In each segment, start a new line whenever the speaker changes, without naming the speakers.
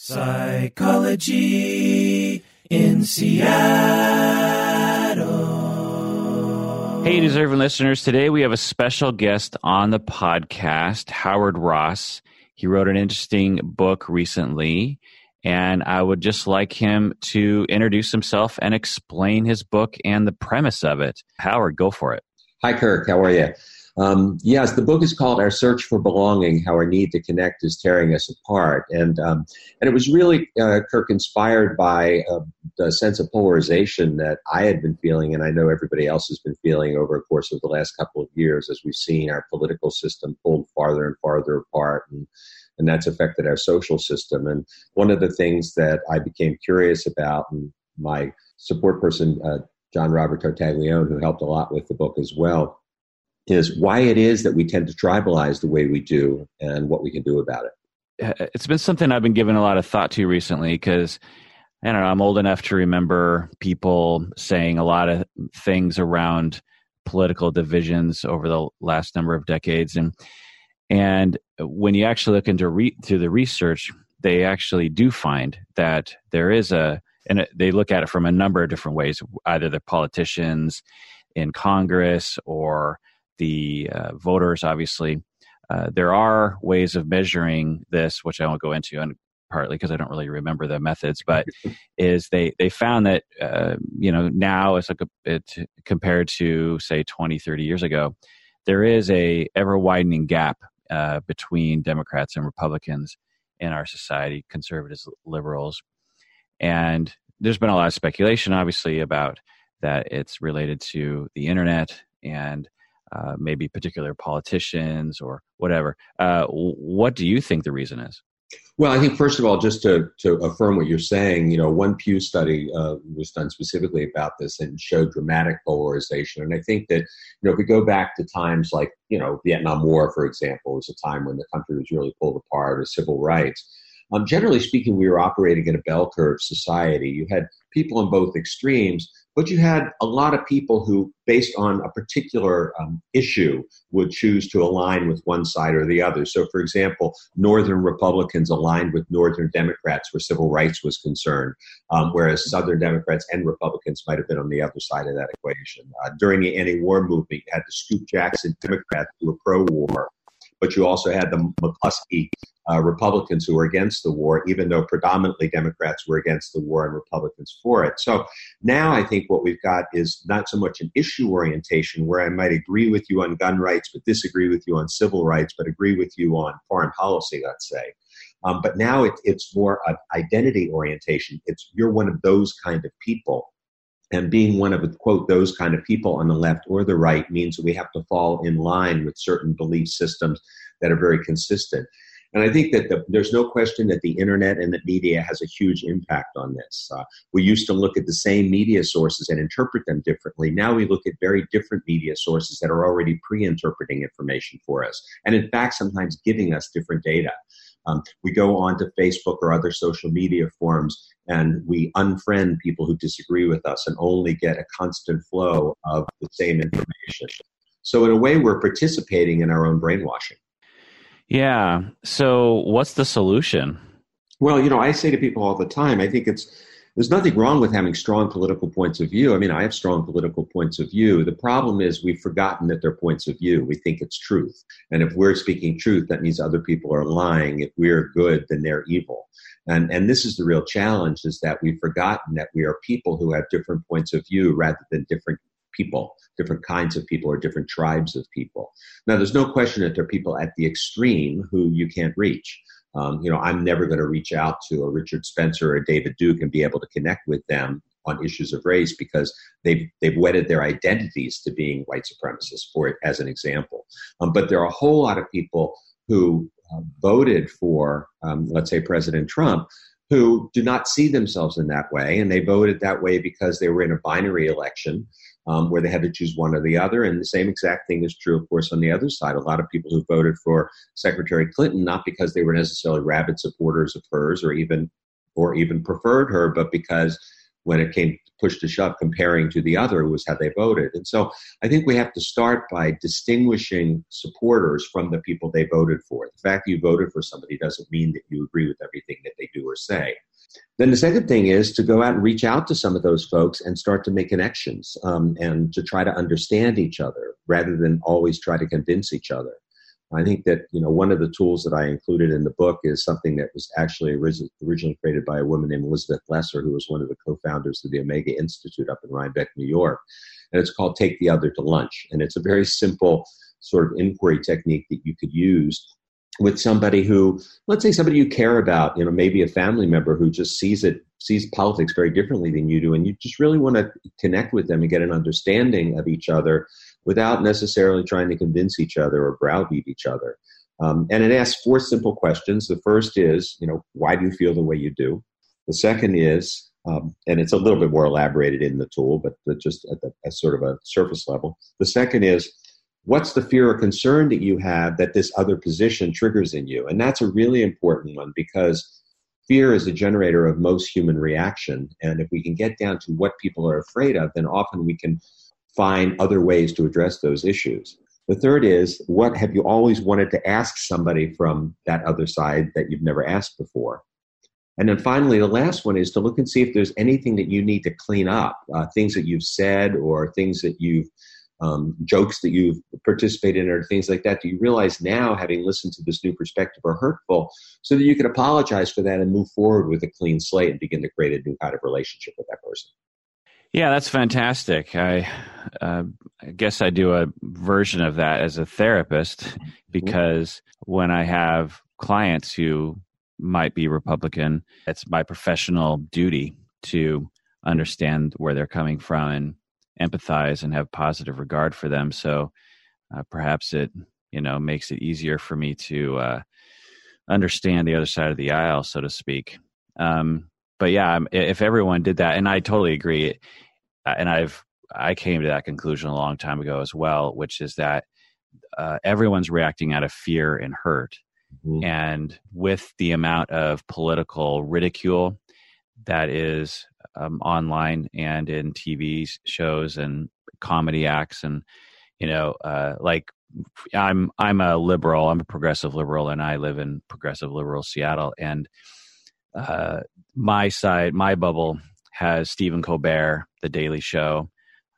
Psychology in Seattle.
Hey, deserving listeners. Today we have a special guest on the podcast, Howard Ross. He wrote an interesting book recently, and I would just like him to introduce himself and explain his book and the premise of it. Howard, go for it.
Hi, Kirk. How are you? Um, yes, the book is called "Our Search for Belonging: How Our Need to Connect Is Tearing Us Apart," and um, and it was really uh, Kirk inspired by uh, the sense of polarization that I had been feeling, and I know everybody else has been feeling over the course of the last couple of years as we've seen our political system pulled farther and farther apart, and and that's affected our social system. And one of the things that I became curious about, and my support person. Uh, John Robert Tartaglione, who helped a lot with the book as well, is why it is that we tend to tribalize the way we do and what we can do about it.
Uh, it's been something I've been giving a lot of thought to recently because I don't know, I'm old enough to remember people saying a lot of things around political divisions over the last number of decades and and when you actually look into re, to the research they actually do find that there is a and they look at it from a number of different ways either the politicians in congress or the uh, voters, obviously. Uh, there are ways of measuring this, which I won't go into, and partly because I don't really remember the methods, but is they they found that uh, you know now it's like a bit compared to say 20, 30 years ago, there is a ever widening gap uh, between Democrats and Republicans in our society, conservatives, liberals, and there's been a lot of speculation, obviously, about that it's related to the internet and uh, maybe particular politicians or whatever. Uh, what do you think the reason is?
Well, I think first of all, just to, to affirm what you're saying, you know, one Pew study uh, was done specifically about this and showed dramatic polarization. And I think that, you know, if we go back to times like, you know, Vietnam War, for example, was a time when the country was really pulled apart, or civil rights. Um, generally speaking, we were operating in a bell curve society. You had people on both extremes, but you had a lot of people who, based on a particular um, issue, would choose to align with one side or the other. So, for example, Northern Republicans aligned with Northern Democrats where civil rights was concerned, um, whereas Southern Democrats and Republicans might have been on the other side of that equation. Uh, during the anti war movement, you had the Scoop Jackson Democrats who were pro war but you also had the McCloskey uh, Republicans who were against the war, even though predominantly Democrats were against the war and Republicans for it. So now I think what we've got is not so much an issue orientation where I might agree with you on gun rights, but disagree with you on civil rights, but agree with you on foreign policy, let's say. Um, but now it, it's more of identity orientation. It's you're one of those kind of people. And being one of, quote, those kind of people on the left or the right means that we have to fall in line with certain belief systems that are very consistent. And I think that the, there's no question that the internet and the media has a huge impact on this. Uh, we used to look at the same media sources and interpret them differently. Now we look at very different media sources that are already pre interpreting information for us. And in fact, sometimes giving us different data. Um, we go on to Facebook or other social media forums and we unfriend people who disagree with us and only get a constant flow of the same information. So, in a way, we're participating in our own brainwashing.
Yeah. So, what's the solution?
Well, you know, I say to people all the time, I think it's there's nothing wrong with having strong political points of view. I mean, I have strong political points of view. The problem is we've forgotten that they're points of view. We think it's truth. And if we're speaking truth, that means other people are lying. If we're good, then they're evil. And, and this is the real challenge is that we've forgotten that we are people who have different points of view rather than different people, different kinds of people or different tribes of people. Now, there's no question that there are people at the extreme who you can't reach. Um, you know, I'm never going to reach out to a Richard Spencer or a David Duke and be able to connect with them on issues of race because they've they've wedded their identities to being white supremacists. For it as an example, um, but there are a whole lot of people who uh, voted for, um, let's say, President Trump, who do not see themselves in that way, and they voted that way because they were in a binary election um, where they had to choose one or the other. And the same exact thing is true, of course, on the other side. A lot of people who voted for Secretary Clinton, not because they were necessarily rabid supporters of hers or even or even preferred her, but because when it came push to shove comparing to the other was how they voted. And so I think we have to start by distinguishing supporters from the people they voted for. The fact that you voted for somebody doesn't mean that you agree with everything that they do or say. Then the second thing is to go out and reach out to some of those folks and start to make connections um, and to try to understand each other rather than always try to convince each other. I think that you know one of the tools that I included in the book is something that was actually originally created by a woman named Elizabeth Lesser, who was one of the co-founders of the Omega Institute up in Rhinebeck, New York, and it's called "Take the Other to Lunch," and it's a very simple sort of inquiry technique that you could use with somebody who, let's say, somebody you care about, you know, maybe a family member who just sees it sees politics very differently than you do, and you just really want to connect with them and get an understanding of each other without necessarily trying to convince each other or browbeat each other. Um, and it asks four simple questions. The first is, you know, why do you feel the way you do? The second is, um, and it's a little bit more elaborated in the tool, but just at, the, at sort of a surface level. The second is, what's the fear or concern that you have that this other position triggers in you? And that's a really important one because fear is a generator of most human reaction. And if we can get down to what people are afraid of, then often we can find other ways to address those issues. The third is what have you always wanted to ask somebody from that other side that you've never asked before? And then finally, the last one is to look and see if there's anything that you need to clean up, uh, things that you've said or things that you've, um, jokes that you've participated in or things like that. Do you realize now, having listened to this new perspective, are hurtful so that you can apologize for that and move forward with a clean slate and begin to create a new kind of relationship with that person?
Yeah, that's fantastic. I, uh, I guess I do a version of that as a therapist mm-hmm. because when I have clients who might be Republican, it's my professional duty to understand where they're coming from and empathize and have positive regard for them. So uh, perhaps it you know makes it easier for me to uh, understand the other side of the aisle, so to speak. Um, but yeah, if everyone did that, and I totally agree, uh, and I've I came to that conclusion a long time ago as well, which is that uh, everyone's reacting out of fear and hurt, mm-hmm. and with the amount of political ridicule that is um, online and in TV shows and comedy acts, and you know, uh, like I'm I'm a liberal, I'm a progressive liberal, and I live in progressive liberal Seattle, and uh, my side, my bubble has Stephen Colbert, The Daily Show,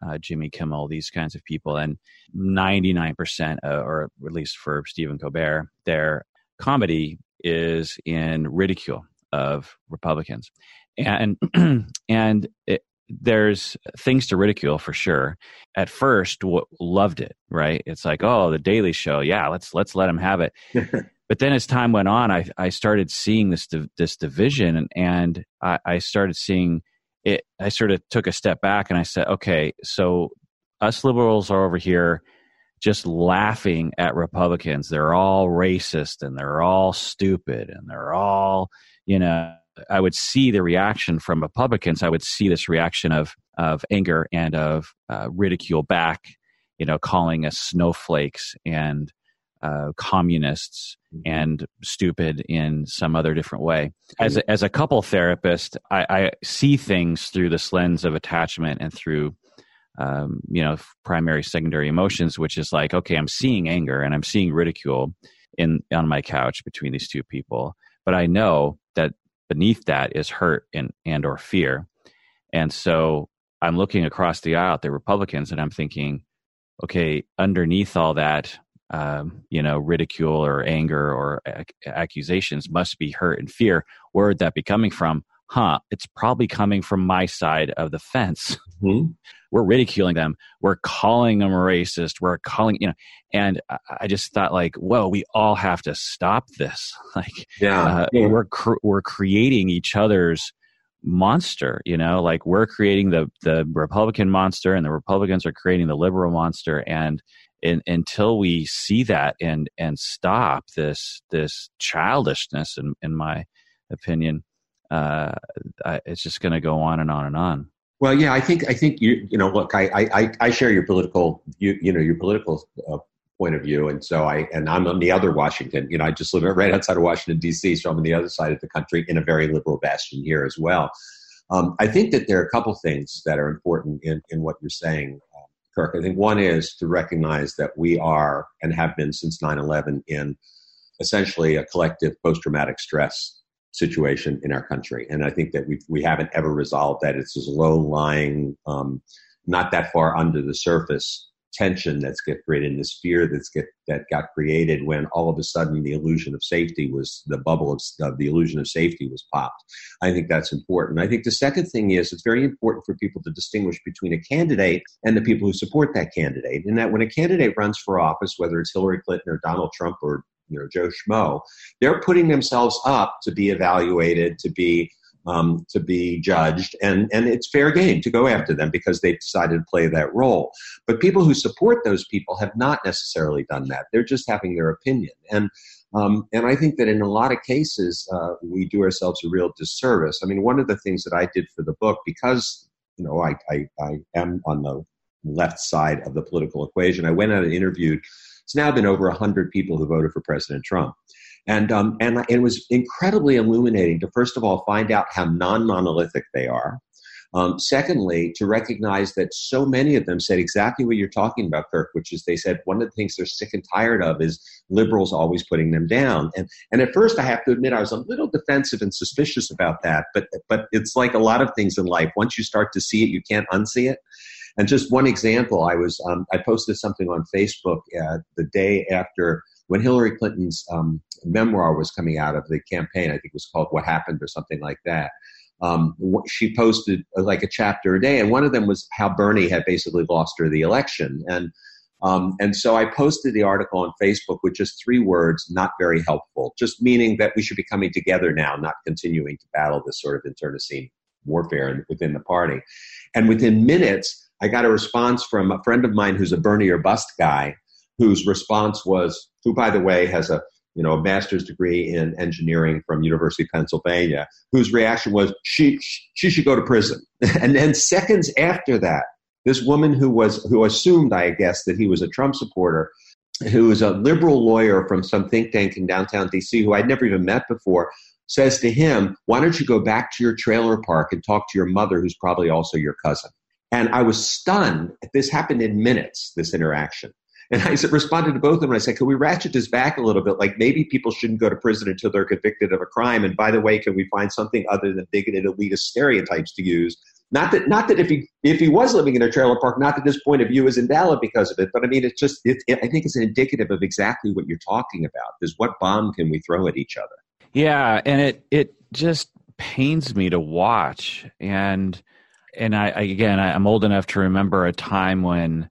uh, Jimmy Kimmel, these kinds of people, and 99%, uh, or at least for Stephen Colbert, their comedy is in ridicule of Republicans, and and it, there's things to ridicule for sure. At first, w- loved it, right? It's like, oh, the Daily Show, yeah, let's let's let him have it. but then as time went on, I I started seeing this this division, and, and I, I started seeing it. I sort of took a step back, and I said, okay, so us liberals are over here just laughing at Republicans. They're all racist, and they're all stupid, and they're all you know. I would see the reaction from Republicans. I would see this reaction of of anger and of uh, ridicule back, you know, calling us snowflakes and uh, communists mm-hmm. and stupid in some other different way. As a, as a couple therapist, I, I see things through this lens of attachment and through um, you know primary secondary emotions, which is like okay, I'm seeing anger and I'm seeing ridicule in on my couch between these two people, but I know that beneath that is hurt and and or fear, and so I'm looking across the aisle at the Republicans and I'm thinking, okay, underneath all that um, you know, ridicule or anger or ac- accusations must be hurt and fear. Where would that be coming from? Huh, it's probably coming from my side of the fence. Mm-hmm. We're ridiculing them. We're calling them racist. We're calling, you know, and I just thought like, whoa, we all have to stop this. Like,
yeah, uh,
yeah. we're, cr- we're creating each other's monster you know like we're creating the the republican monster and the republicans are creating the liberal monster and in, until we see that and and stop this this childishness in in my opinion uh, it's just going to go on and on and on
well yeah i think i think you you know look i i i share your political you you know your political uh, point of view and so i and i'm on the other washington you know i just live right outside of washington dc so i'm on the other side of the country in a very liberal bastion here as well Um, I think that there are a couple things that are important in, in what you're saying, uh, Kirk. I think one is to recognize that we are and have been since 9 11 in essentially a collective post traumatic stress situation in our country. And I think that we, we haven't ever resolved that. It's this low lying, um, not that far under the surface tension that's get created and this fear that's get that got created when all of a sudden the illusion of safety was the bubble of, of the illusion of safety was popped. I think that's important. I think the second thing is it's very important for people to distinguish between a candidate and the people who support that candidate. And that when a candidate runs for office, whether it's Hillary Clinton or Donald Trump or you know Joe Schmo, they're putting themselves up to be evaluated, to be um, to be judged, and and it's fair game to go after them because they've decided to play that role. But people who support those people have not necessarily done that. They're just having their opinion, and um, and I think that in a lot of cases uh, we do ourselves a real disservice. I mean, one of the things that I did for the book because you know I I, I am on the left side of the political equation. I went out and interviewed it's now been over 100 people who voted for President Trump. And, um, and it was incredibly illuminating to, first of all, find out how non monolithic they are. Um, secondly, to recognize that so many of them said exactly what you're talking about, Kirk, which is they said one of the things they're sick and tired of is liberals always putting them down. And and at first, I have to admit, I was a little defensive and suspicious about that. But but it's like a lot of things in life. Once you start to see it, you can't unsee it. And just one example, I was um, I posted something on Facebook uh, the day after when Hillary Clinton's um, memoir was coming out of the campaign. I think it was called "What Happened" or something like that. Um, she posted uh, like a chapter a day, and one of them was how Bernie had basically lost her the election, and um, and so I posted the article on Facebook with just three words, not very helpful, just meaning that we should be coming together now, not continuing to battle this sort of internecine warfare within the party. And within minutes, I got a response from a friend of mine who's a Bernie or bust guy, whose response was, who by the way has a you know a master's degree in engineering from University of Pennsylvania, whose reaction was she she should go to prison. and then seconds after that, this woman who was who assumed, I guess, that he was a Trump supporter, who is a liberal lawyer from some think tank in downtown DC, who I'd never even met before, says to him, "Why don't you go back to your trailer park and talk to your mother, who's probably also your cousin?" And I was stunned. This happened in minutes, this interaction. And I responded to both of them. I said, "Can we ratchet this back a little bit? Like maybe people shouldn't go to prison until they're convicted of a crime. And by the way, can we find something other than bigoted elitist stereotypes to use? Not that, not that if he if he was living in a trailer park, not that this point of view is invalid because of it. But I mean, it's just, it, it, I think it's indicative of exactly what you're talking about. Is what bomb can we throw at each other?
Yeah, and it it just pains me to watch and and I, I again, I, am old enough to remember a time when,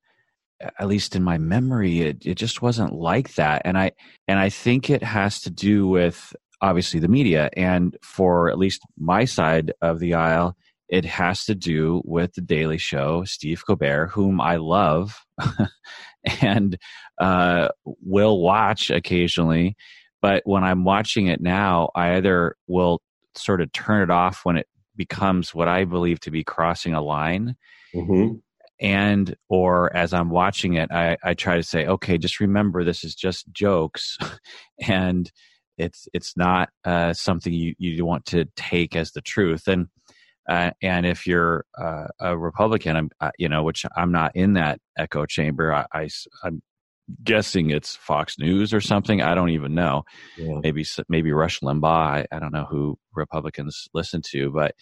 at least in my memory, it, it just wasn't like that. And I and I think it has to do with obviously the media, and for at least my side of the aisle, it has to do with the Daily Show, Steve Colbert, whom I love and uh, will watch occasionally. But when I'm watching it now, I either will sort of turn it off when it becomes what I believe to be crossing a line. Mm-hmm. And, or as I'm watching it, I, I try to say, okay, just remember this is just jokes. and it's, it's not uh, something you, you want to take as the truth. And, uh, and if you're uh, a Republican, I'm, uh, you know, which I'm not in that echo chamber, I, I, I'm guessing it's Fox News or something. I don't even know. Yeah. Maybe maybe Rush Limbaugh. I, I, don't know who Republicans listen to, but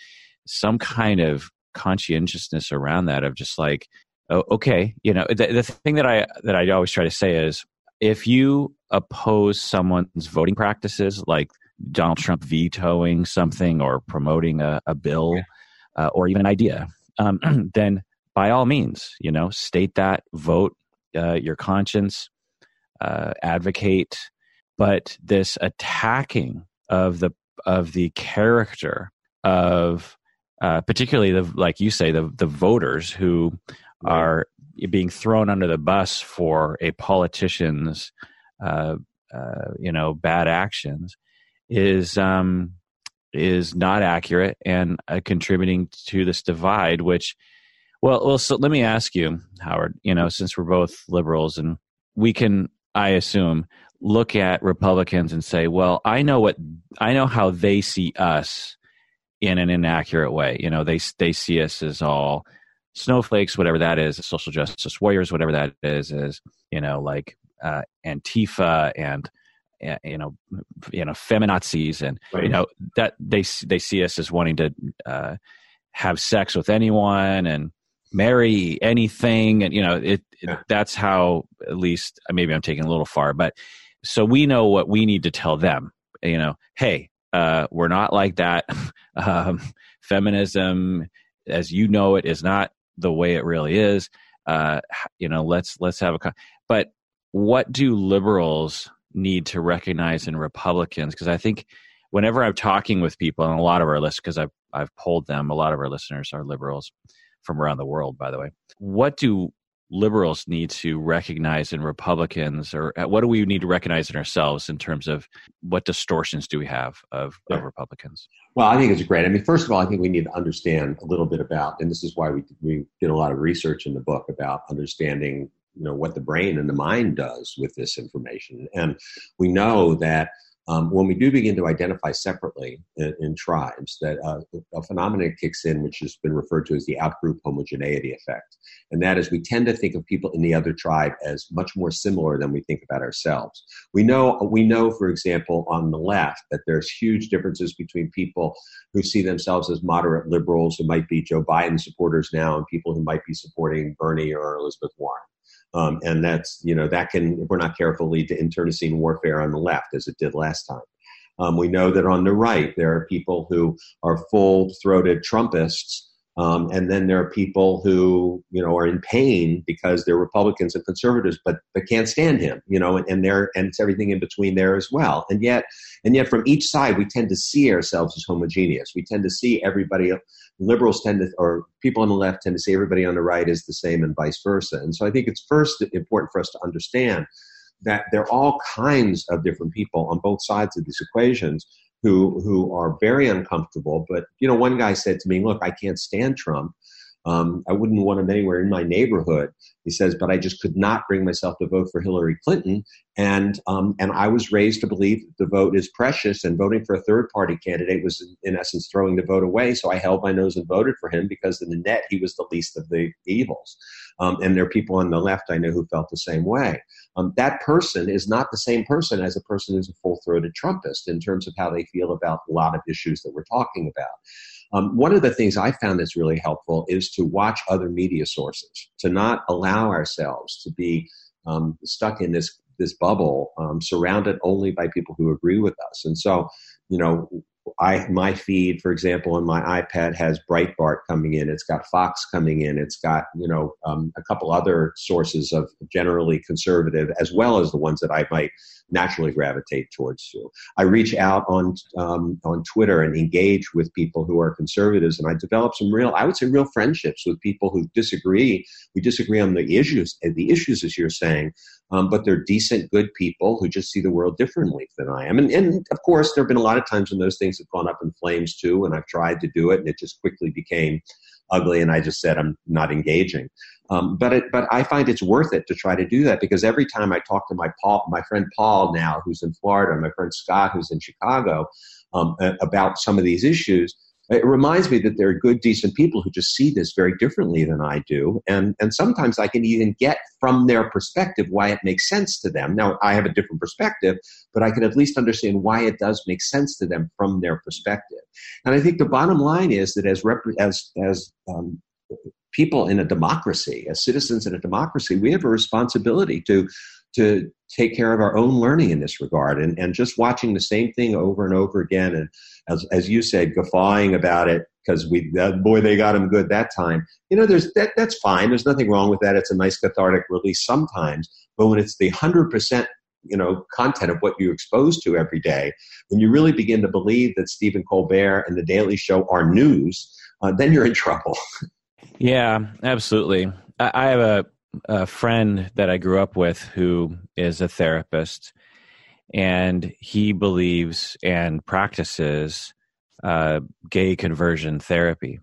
some kind of conscientiousness around that of just like, oh, okay, you know, the, the thing that I that I always try to say is if you oppose someone's voting practices, like Donald Trump vetoing something or promoting a, a bill uh, or even an idea, um, then by all means, you know, state that, vote uh, your conscience, uh, advocate, but this attacking of the of the character of uh, particularly the like you say the the voters who right. are being thrown under the bus for a politician's uh, uh, you know bad actions is um, is not accurate and uh, contributing to this divide, which well, well, so let me ask you, Howard. You know, since we're both liberals, and we can, I assume, look at Republicans and say, "Well, I know what I know how they see us, in an inaccurate way. You know, they they see us as all snowflakes, whatever that is, social justice warriors, whatever that is, is you know like uh, Antifa and you know you know feminazis and right. you know that they they see us as wanting to uh, have sex with anyone and marry anything and you know it, yeah. that's how at least maybe i'm taking a little far but so we know what we need to tell them you know hey uh, we're not like that. Um, feminism as you know it is not the way it really is. Uh, you know let's let's have a con- but what do liberals need to recognize in republicans? Because i think whenever i'm talking with people and a lot of our listeners because i've i've polled them a lot of our listeners are liberals from around the world, by the way. What do liberals need to recognize in Republicans, or uh, what do we need to recognize in ourselves in terms of what distortions do we have of, yeah. of Republicans?
Well, I think it's great. I mean, first of all, I think we need to understand a little bit about, and this is why we we did a lot of research in the book about understanding, you know, what the brain and the mind does with this information, and we know that um, when we do begin to identify separately in, in tribes, that uh, a phenomenon kicks in, which has been referred to as the outgroup homogeneity effect. And that is we tend to think of people in the other tribe as much more similar than we think about ourselves. We know, we know, for example, on the left, that there's huge differences between people who see themselves as moderate liberals who might be Joe Biden supporters now and people who might be supporting Bernie or Elizabeth Warren. Um, and that's, you know, that can, if we're not careful, lead to internecine warfare on the left, as it did last time. Um, we know that on the right, there are people who are full throated Trumpists. Um, and then there are people who, you know, are in pain because they're Republicans and conservatives, but but can't stand him, you know, and, and there and it's everything in between there as well. And yet, and yet, from each side, we tend to see ourselves as homogeneous. We tend to see everybody liberals tend to, or people on the left tend to see everybody on the right is the same and vice versa. And so I think it's first important for us to understand that there are all kinds of different people on both sides of these equations who who are very uncomfortable. But you know, one guy said to me, "Look, I can't stand Trump." Um, I wouldn't want him anywhere in my neighborhood. He says, but I just could not bring myself to vote for Hillary Clinton. And, um, and I was raised to believe the vote is precious, and voting for a third party candidate was, in essence, throwing the vote away. So I held my nose and voted for him because, in the net, he was the least of the evils. Um, and there are people on the left I know who felt the same way. Um, that person is not the same person as a person who's a full throated Trumpist in terms of how they feel about a lot of issues that we're talking about. Um, one of the things I found that's really helpful is to watch other media sources, to not allow ourselves to be um, stuck in this this bubble, um, surrounded only by people who agree with us. And so, you know, I my feed, for example, on my iPad has Breitbart coming in. It's got Fox coming in. It's got you know um, a couple other sources of generally conservative, as well as the ones that I might naturally gravitate towards. So I reach out on um, on Twitter and engage with people who are conservatives, and I develop some real, I would say, real friendships with people who disagree. We disagree on the issues, the issues as you're saying, um, but they're decent, good people who just see the world differently than I am. And, and of course, there have been a lot of times when those things have gone up in flames too, and I've tried to do it, and it just quickly became ugly, and I just said I'm not engaging. Um, but it, but I find it's worth it to try to do that because every time I talk to my Paul, my friend Paul now, who's in Florida, my friend Scott, who's in Chicago, um, about some of these issues, it reminds me that there are good, decent people who just see this very differently than I do. And, and sometimes I can even get from their perspective why it makes sense to them. Now, I have a different perspective, but I can at least understand why it does make sense to them from their perspective. And I think the bottom line is that as, rep- as, as um, people in a democracy, as citizens in a democracy, we have a responsibility to to take care of our own learning in this regard. And, and just watching the same thing over and over again and as, as you said guffawing about it because we that, boy they got him good that time. You know there's that that's fine. There's nothing wrong with that. It's a nice cathartic release sometimes. But when it's the 100% you know content of what you're exposed to every day when you really begin to believe that stephen colbert and the daily show are news uh, then you're in trouble.
Yeah absolutely. I, I have a a friend that I grew up with who is a therapist, and he believes and practices uh, gay conversion therapy,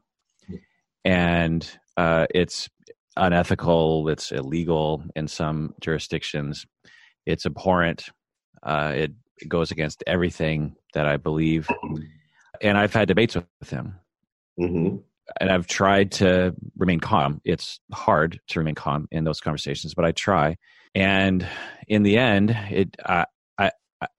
and uh, it's unethical. It's illegal in some jurisdictions. It's abhorrent. Uh, it goes against everything that I believe. and I've had debates with, him.
Mm-hmm.
And I've tried to remain calm. It's hard to remain calm in those conversations, but I try. And in the end, it I I,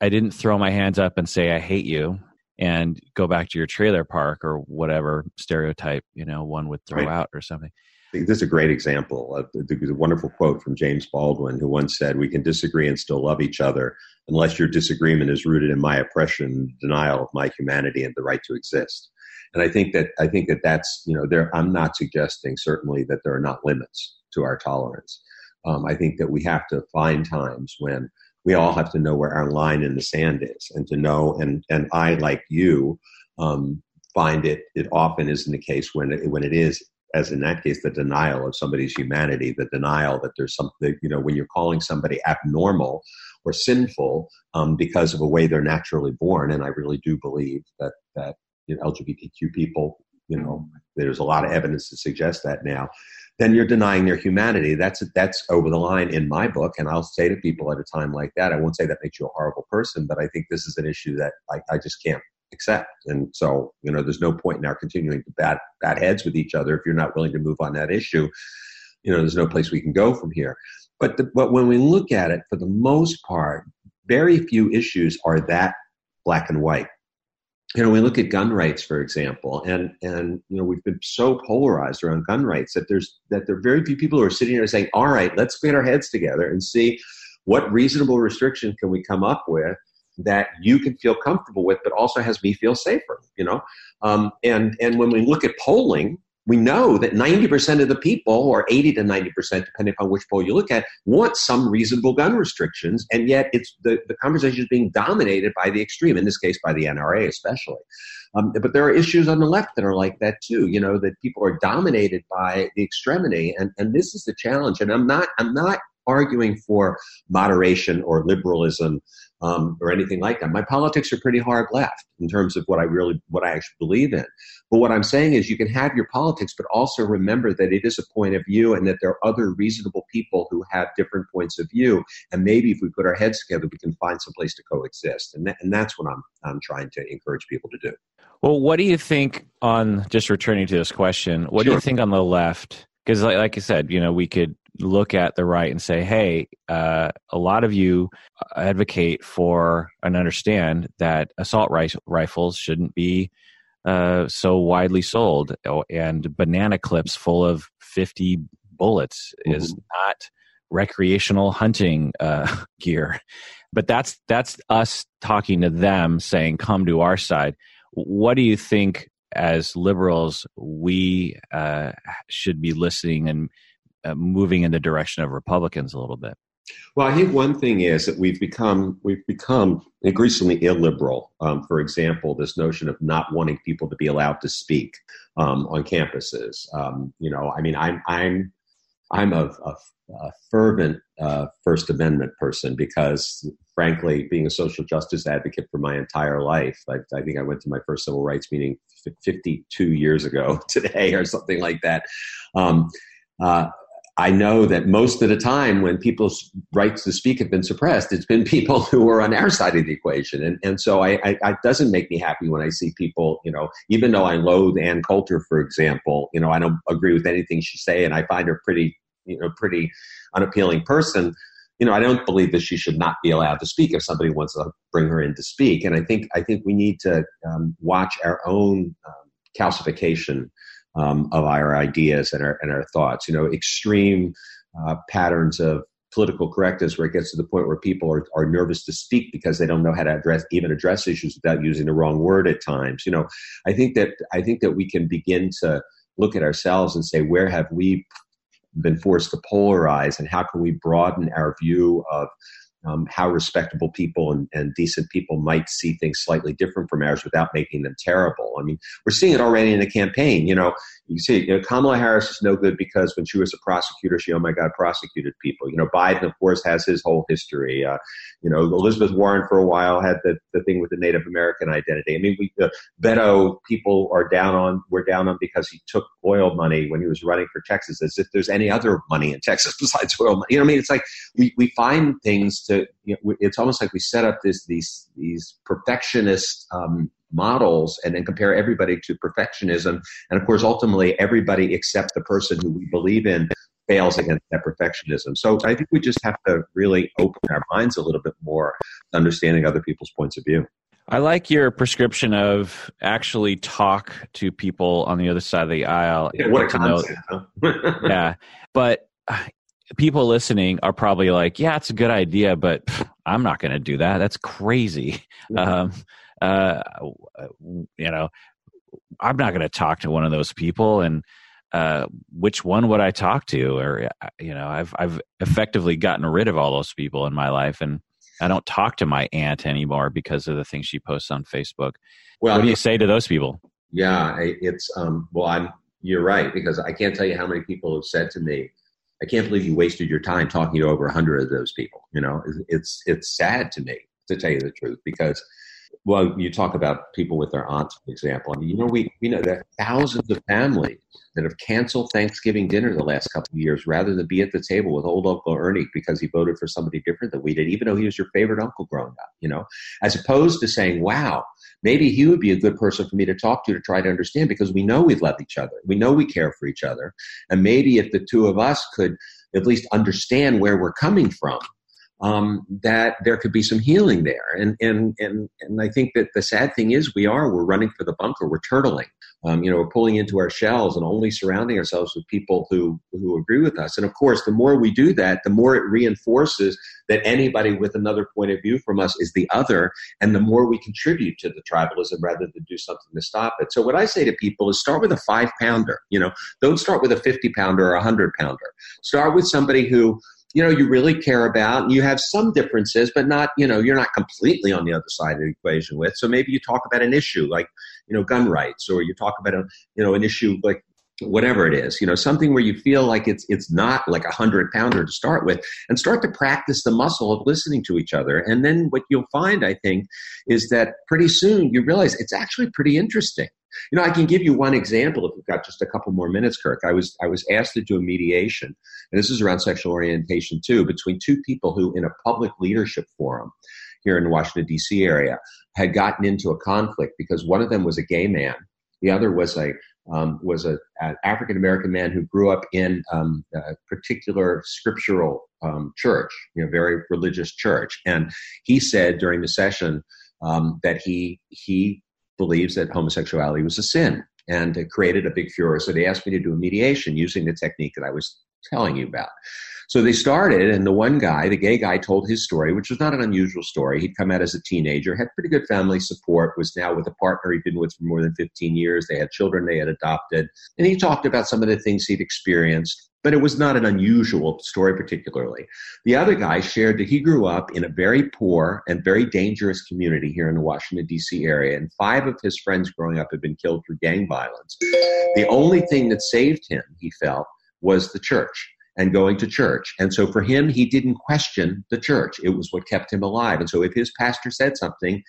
I didn't throw my hands up and say I hate you and go back to your trailer park or whatever stereotype you know one would throw right. out or something.
This is a great example. Uh, of, there's a wonderful quote from James Baldwin, who once said, "We can disagree and still love each other, unless your disagreement is rooted in my oppression, denial of my humanity, and the right to exist." And I think that I think that that's you know there. I'm not suggesting certainly that there are not limits to our tolerance. Um, I think that we have to find times when we all have to know where our line in the sand is, and to know. And and I, like you, um, find it. It often isn't the case when it, when it is as in that case, the denial of somebody's humanity, the denial that there's something, you know, when you're calling somebody abnormal or sinful um, because of a way they're naturally born. And I really do believe that, that you know, LGBTQ people, you know, mm-hmm. there's a lot of evidence to suggest that now. Then you're denying their humanity. That's that's over the line in my book, and I'll say to people at a time like that, I won't say that makes you a horrible person, but I think this is an issue that I, I just can't accept. And so, you know, there's no point in our continuing to bat, bat heads with each other if you're not willing to move on that issue. You know, there's no place we can go from here. But, the, but when we look at it, for the most part, very few issues are that black and white. You know, we look at gun rights, for example, and and you know we've been so polarized around gun rights that there's that there are very few people who are sitting here saying, "All right, let's get our heads together and see what reasonable restriction can we come up with that you can feel comfortable with, but also has me feel safer. You know, um, and and when we look at polling, we know that 90% of the people, or 80 to 90%, depending on which poll you look at, want some reasonable gun restrictions, and yet it's the, the conversation is being dominated by the extreme, in this case by the NRA especially. Um, but there are issues on the left that are like that too, you know, that people are dominated by the extremity, and, and this is the challenge. And I'm not I'm not arguing for moderation or liberalism um, or anything like that. My politics are pretty hard left in terms of what I really, what I actually believe in. But what I'm saying is you can have your politics, but also remember that it is a point of view and that there are other reasonable people who have different points of view. And maybe if we put our heads together, we can find some place to coexist. And, that, and that's what I'm, I'm trying to encourage people to do.
Well, what do you think on just returning to this question? What sure. do you think on the left? Because, like, like I said, you know, we could look at the right and say, hey, uh, a lot of you advocate for and understand that assault rifles shouldn't be uh, so widely sold, and banana clips full of 50 bullets mm-hmm. is not recreational hunting uh, gear. But that's that's us talking to them, saying, "Come to our side." What do you think, as liberals, we uh, should be listening and uh, moving in the direction of Republicans a little bit?
Well, I think one thing is that we've become we've become increasingly illiberal. Um, for example, this notion of not wanting people to be allowed to speak um, on campuses. Um, you know, I mean, I'm I'm I'm a, a, a fervent uh, First Amendment person because, frankly, being a social justice advocate for my entire life, I, I think I went to my first civil rights meeting 52 years ago today, or something like that. Um, uh, I know that most of the time when people's rights to speak have been suppressed, it's been people who are on our side of the equation. And, and so I, I, it doesn't make me happy when I see people, you know, even though I loathe Ann Coulter, for example, you know, I don't agree with anything she say and I find her pretty, you know, pretty unappealing person. You know, I don't believe that she should not be allowed to speak if somebody wants to bring her in to speak. And I think, I think we need to um, watch our own um, calcification um, of our ideas and our and our thoughts. You know, extreme uh, patterns of political correctness where it gets to the point where people are, are nervous to speak because they don't know how to address even address issues without using the wrong word at times. You know, I think that I think that we can begin to look at ourselves and say where have we been forced to polarize and how can we broaden our view of um, how respectable people and, and, decent people might see things slightly different from ours without making them terrible. I mean, we're seeing it already in the campaign. You know, you see, you know, Kamala Harris is no good because when she was a prosecutor, she, oh my God, prosecuted people. You know, Biden, of course, has his whole history. Uh, you know, Elizabeth Warren for a while had the, the thing with the Native American identity. I mean, we, uh, Beto, people are down on, we're down on because he took oil money when he was running for Texas as if there's any other money in Texas besides oil money. You know what I mean? It's like we, we find things to, you know, it's almost like we set up this, these, these perfectionist, um, models and then compare everybody to perfectionism. And of course, ultimately, everybody except the person who we believe in fails against that perfectionism. So I think we just have to really open our minds a little bit more to understanding other people's points of view.
I like your prescription of actually talk to people on the other side of the aisle.
Yeah, what a concept, huh?
yeah, but people listening are probably like, "Yeah, it's a good idea, but I'm not going to do that. That's crazy." Um, uh, you know, I'm not going to talk to one of those people, and uh, which one would I talk to? Or uh, you know, I've I've effectively gotten rid of all those people in my life, and I don't talk to my aunt anymore because of the things she posts on Facebook. Well, what do you say to those people?
Yeah, it's um, well, I'm you're right because I can't tell you how many people have said to me, "I can't believe you wasted your time talking to over a hundred of those people." You know, it's it's sad to me to tell you the truth because well, you talk about people with their aunts, for example. I mean, you know, we, we know there are thousands of families that have canceled Thanksgiving dinner the last couple of years rather than be at the table with old Uncle Ernie because he voted for somebody different than we did, even though he was your favorite uncle growing up, you know, as opposed to saying, wow, maybe he would be a good person for me to talk to to try to understand because we know we love each other. We know we care for each other. And maybe if the two of us could at least understand where we're coming from um, that there could be some healing there. And, and, and, and I think that the sad thing is we are, we're running for the bunker, we're turtling. Um, you know, we're pulling into our shells and only surrounding ourselves with people who, who agree with us. And of course, the more we do that, the more it reinforces that anybody with another point of view from us is the other. And the more we contribute to the tribalism rather than do something to stop it. So what I say to people is start with a five pounder, you know, don't start with a 50 pounder or a hundred pounder. Start with somebody who you know you really care about and you have some differences but not you know you're not completely on the other side of the equation with. So maybe you talk about an issue like you know gun rights or you talk about a you know an issue like whatever it is you know something where you feel like it's it's not like a hundred pounder to start with and start to practice the muscle of listening to each other and then what you'll find i think is that pretty soon you realize it's actually pretty interesting you know, I can give you one example if we've got just a couple more minutes, Kirk. I was I was asked to do a mediation, and this is around sexual orientation too, between two people who, in a public leadership forum here in the Washington D.C. area, had gotten into a conflict because one of them was a gay man, the other was a um, was a, an African American man who grew up in um, a particular scriptural um, church, you know, very religious church, and he said during the session um, that he he believes that homosexuality was a sin and it created a big furor. So they asked me to do a mediation using the technique that I was telling you about. So they started, and the one guy, the gay guy, told his story, which was not an unusual story. He'd come out as a teenager, had pretty good family support, was now with a partner he'd been with for more than 15 years. They had children they had adopted. And he talked about some of the things he'd experienced but it was not an unusual story particularly. The other guy shared that he grew up in a very poor and very dangerous community here in the Washington, D.C. area, and five of his friends growing up had been killed through gang violence. The only thing that saved him, he felt, was the church and going to church. And so for him, he didn't question the church. It was what kept him alive. And so if his pastor said something,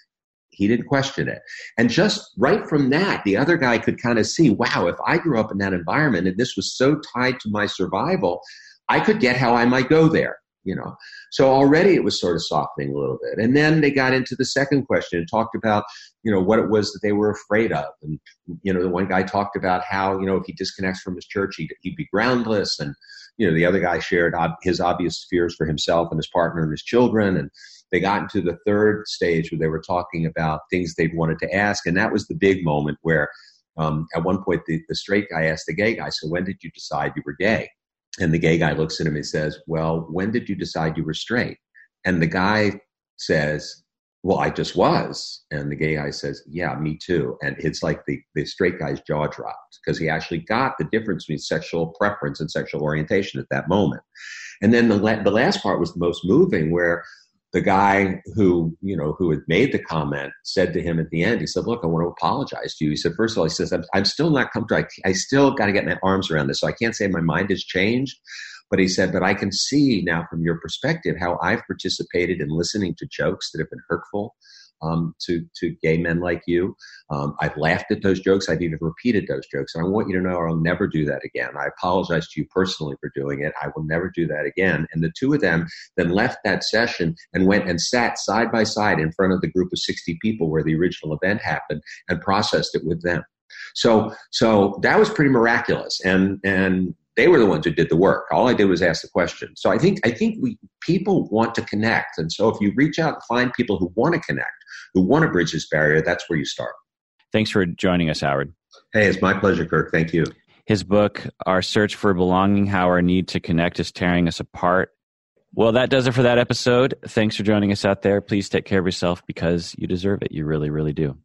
he didn't question it. And just right from that, the other guy could kind of see, wow, if I grew up in that environment and this was so tied to my survival, I could get how I might go there, you know. So already it was sort of softening a little bit. And then they got into the second question and talked about, you know, what it was that they were afraid of. And, you know, the one guy talked about how, you know, if he disconnects from his church, he'd, he'd be groundless. And, you know, the other guy shared ob- his obvious fears for himself and his partner and his children. And, they got into the third stage where they were talking about things they wanted to ask. And that was the big moment where um, at one point the, the straight guy asked the gay guy, So when did you decide you were gay? And the gay guy looks at him and says, Well, when did you decide you were straight? And the guy says, Well, I just was. And the gay guy says, Yeah, me too. And it's like the, the straight guy's jaw dropped because he actually got the difference between sexual preference and sexual orientation at that moment. And then the, la- the last part was the most moving, where the guy who you know who had made the comment said to him at the end he said look i want to apologize to you he said first of all he says i'm, I'm still not comfortable I, I still got to get my arms around this so i can't say my mind has changed but he said but i can see now from your perspective how i've participated in listening to jokes that have been hurtful um, to to gay men like you. Um, I've laughed at those jokes. I've even repeated those jokes, and I want you to know I'll never do that again. I apologize to you personally for doing it. I will never do that again. And the two of them then left that session and went and sat side by side in front of the group of sixty people where the original event happened and processed it with them. So so that was pretty miraculous, and and they were the ones who did the work. All I did was ask the question. So I think I think we people want to connect, and so if you reach out and find people who want to connect, who want to bridge this barrier, that's where you start.
Thanks for joining us, Howard.
Hey, it's my pleasure, Kirk. Thank you.
His book, Our Search for Belonging How Our Need to Connect is Tearing Us Apart. Well, that does it for that episode. Thanks for joining us out there. Please take care of yourself because you deserve it. You really, really do.